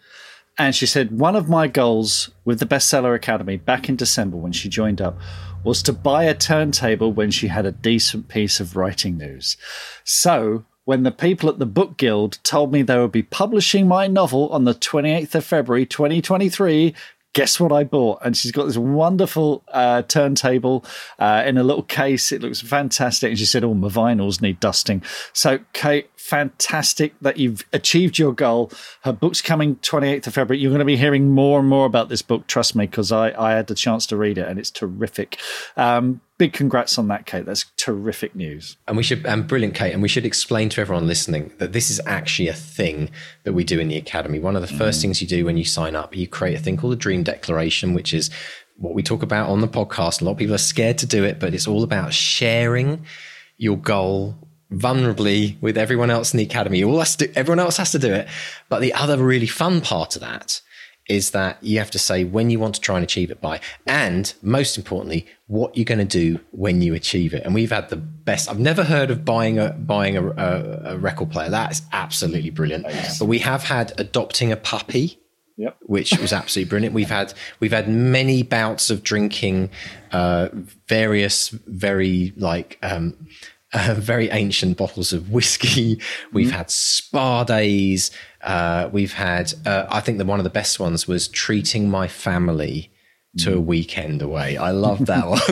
[SPEAKER 2] and she said, One of my goals with the Bestseller Academy back in December when she joined up was to buy a turntable when she had a decent piece of writing news. So, when the people at the Book Guild told me they would be publishing my novel on the 28th of February 2023, guess what I bought? And she's got this wonderful uh, turntable uh, in a little case. It looks fantastic. And she said, Oh, my vinyls need dusting. So, Kate, fantastic that you've achieved your goal. Her book's coming 28th of February. You're going to be hearing more and more about this book, trust me, because I, I had the chance to read it and it's terrific. Um, big congrats on that, Kate. That's terrific news.
[SPEAKER 1] And we should, and brilliant, Kate. And we should explain to everyone listening that this is actually a thing that we do in the academy. One of the first mm. things you do when you sign up, you create a thing called a dream declaration, which is what we talk about on the podcast. A lot of people are scared to do it, but it's all about sharing your goal vulnerably with everyone else in the academy. All has to do, everyone else has to do it. But the other really fun part of that is that you have to say when you want to try and achieve it by, and most importantly, what you're going to do when you achieve it. And we've had the best. I've never heard of buying a buying a, a, a record player. That is absolutely brilliant. Nice. But we have had adopting a puppy.
[SPEAKER 2] Yep.
[SPEAKER 1] which was absolutely brilliant. We've had we've had many bouts of drinking uh, various very like um, uh, very ancient bottles of whiskey. <laughs> We've mm had spa days. Uh, we've had, uh, I think that one of the best ones was treating my family to a mm. weekend away. I love that <laughs> one. <laughs>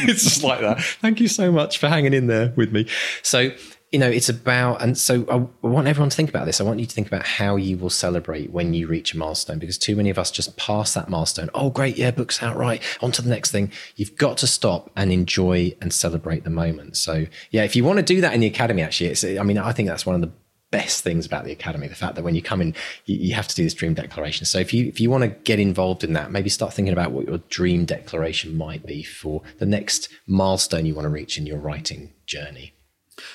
[SPEAKER 1] it's just like that. Thank you so much for hanging in there with me. So you know, it's about, and so I, I want everyone to think about this. I want you to think about how you will celebrate when you reach a milestone because too many of us just pass that milestone. Oh, great. Yeah, book's out. Right. On to the next thing. You've got to stop and enjoy and celebrate the moment. So, yeah, if you want to do that in the academy, actually, it's, I mean, I think that's one of the best things about the academy the fact that when you come in you, you, have to do this dream declaration so if you if you want to get involved in that maybe start thinking about what your dream declaration might be for the next milestone you want to reach in your writing journey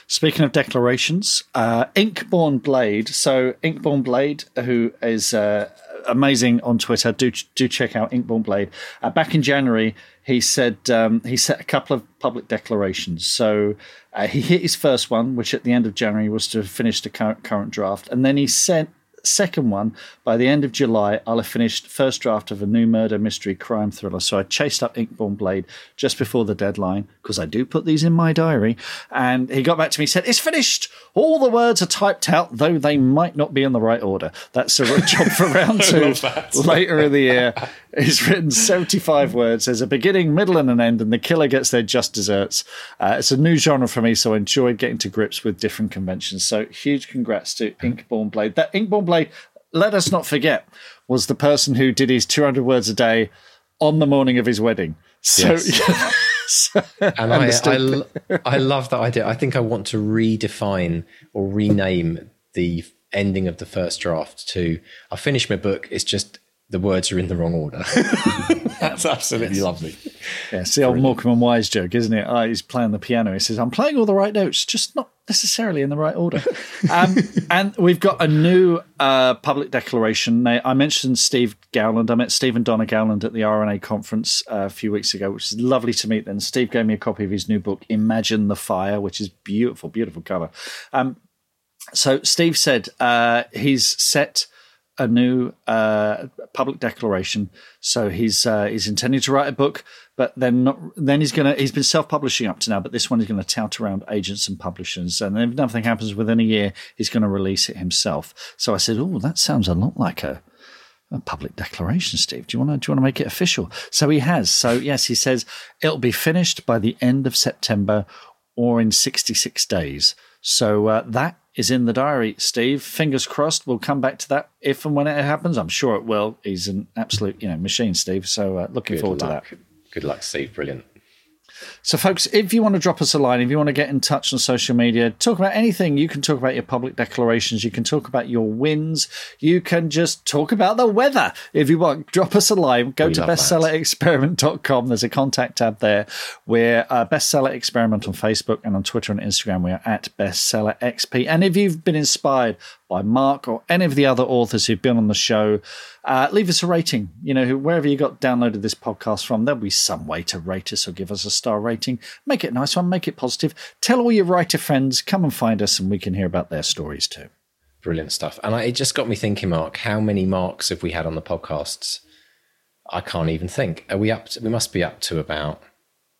[SPEAKER 2] Speaking of declarations, uh, Inkborn Blade. So Inkborn Blade, who is uh, amazing on Twitter, do do check out Inkborn Blade. Uh, back in January, he said um, he set a couple of public declarations. So uh, he hit his first one, which at the end of January was to finish the current, current draft, and then he sent second one by the end of July. I'll have finished first draft of a new murder mystery crime thriller. So I chased up Inkborn Blade just before the deadline because I do put these in my diary. And he got back to me, said, "It's finished. All the words are typed out, though they might not be in the right order." That's a job for <laughs> round two later in the year. He's written 75 words. There's a beginning, middle, and an end, and the killer gets their just desserts. Uh, it's a new genre for me, so I enjoyed getting to grips with different conventions. So huge congrats to Inkborn Blade. That Inkborn Blade, let us not forget, was the person who did his 200 words a day on the morning of his wedding. So, yes. <laughs>
[SPEAKER 1] and I, I, I love that idea. I think I want to redefine or rename the ending of the first draft to I finished my book. It's just the words are in the wrong order. <laughs> That's absolutely yes. lovely.
[SPEAKER 2] Yeah, it's the old Morecambe and Wise joke, isn't it? Oh, he's playing the piano. He says, I'm playing all the right notes, just not necessarily in the right order. <laughs> um, and we've got a new uh, public declaration. I mentioned Steve Gowland. I met Steve and Donna Gowland at the RNA conference uh, a few weeks ago, which is lovely to meet them. Steve gave me a copy of his new book, Imagine the Fire, which is beautiful, beautiful cover. Um, so Steve said uh, he's set – a new uh, public declaration. So he's uh, he's intending to write a book, but then not, then he's gonna he's been self publishing up to now, but this one is to tout around agents and publishers, and if nothing happens within a year, he's to release it himself. So I said, "Oh, that sounds a lot like a." A public declaration, Steve. Do you want to do you want to make it official? So he has. So yes, he says it'll be finished by the end of September or in sixty six days. So uh, that is in the diary, Steve. Fingers crossed. We'll come back to that if and when it happens. I'm sure it will. He's an absolute, you know, machine, Steve. So uh, looking Good forward luck. to that.
[SPEAKER 1] Good luck, Steve. Brilliant.
[SPEAKER 2] So, folks, if you want to drop us a line, if you want to get in touch on social media, talk about anything, you can talk about your public declarations, you can talk about your wins, you can just talk about the weather. If you want, drop us a line, go we to bestsellerexperiment.com. There's a contact tab there. We're uh, Bestseller Experiment on Facebook and on Twitter and Instagram. We are at BestsellerXP. And if you've been inspired by Mark or any of the other authors who've been on the show, uh, leave us a rating. You know, wherever you got downloaded this podcast from, there'll be some way to rate us or give us a star rating. Make it a nice one, make it positive. Tell all your writer friends, come and find us, and we can hear about their stories too.
[SPEAKER 1] Brilliant stuff. And I, it just got me thinking, Mark, how many marks have we had on the podcasts? I can't even think. Are we up? To, we must be up to about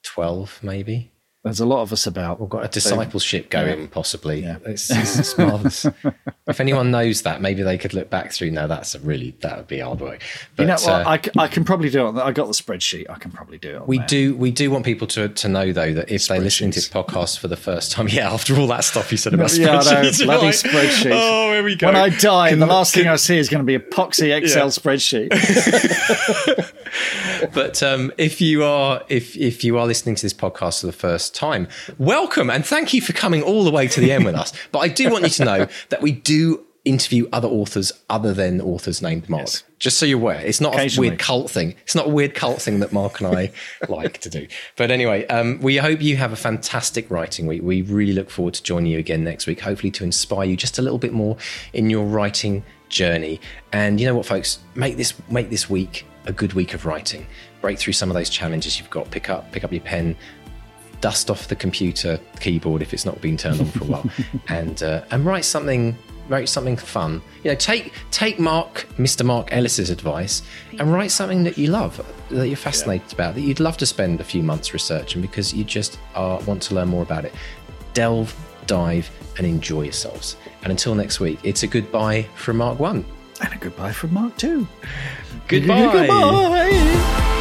[SPEAKER 1] 12, maybe.
[SPEAKER 2] There's a lot of us about.
[SPEAKER 1] We've got a discipleship going, yeah. possibly. Yeah. <laughs> It's, it's marvelous. <laughs> if anyone knows that, maybe they could look back through. No, that's a really that would be hard work.
[SPEAKER 2] But, you know, well, uh, I, I can probably do it. I got the spreadsheet. I can probably do it.
[SPEAKER 1] we there. do. We do want people to to know though that if they're listening to this podcast for the first time, <laughs> yeah, after all that stuff you said about yeah, spreadsheets,
[SPEAKER 2] bloody like, spreadsheet.
[SPEAKER 1] Oh, here we go.
[SPEAKER 2] When I die, can, the last can, thing I see is going to be a poxy Excel yeah. spreadsheet. <laughs>
[SPEAKER 1] but um, if you are if if you are listening to this podcast for the first time, welcome and thank you for coming all the way to the end with us. But I do want you to know that we do interview other authors other than authors named Mark. Yes. Just so you're aware, it's not a weird cult thing. It's not a weird cult thing that Mark and I <laughs> like to do. But anyway, um, we hope you have a fantastic writing week. We really look forward to joining you again next week, hopefully to inspire you just a little bit more in your writing journey. And you know what, folks, make this make this week a good week of writing. Break through some of those challenges you've got. Pick up pick up your pen, dust off the computer keyboard if it's not been turned on for a while, <laughs> and uh, and write something write something fun. You know, take take Mark, Mr. Mark Ellis's advice, and write something that you love, that you're fascinated yeah. about, that you'd love to spend a few months researching because you just are, want to learn more about it. Delve, dive, and enjoy yourselves. And until next week, it's a goodbye from Mark One.
[SPEAKER 2] And a goodbye from Mark Two.
[SPEAKER 1] Goodbye. <laughs> Goodbye.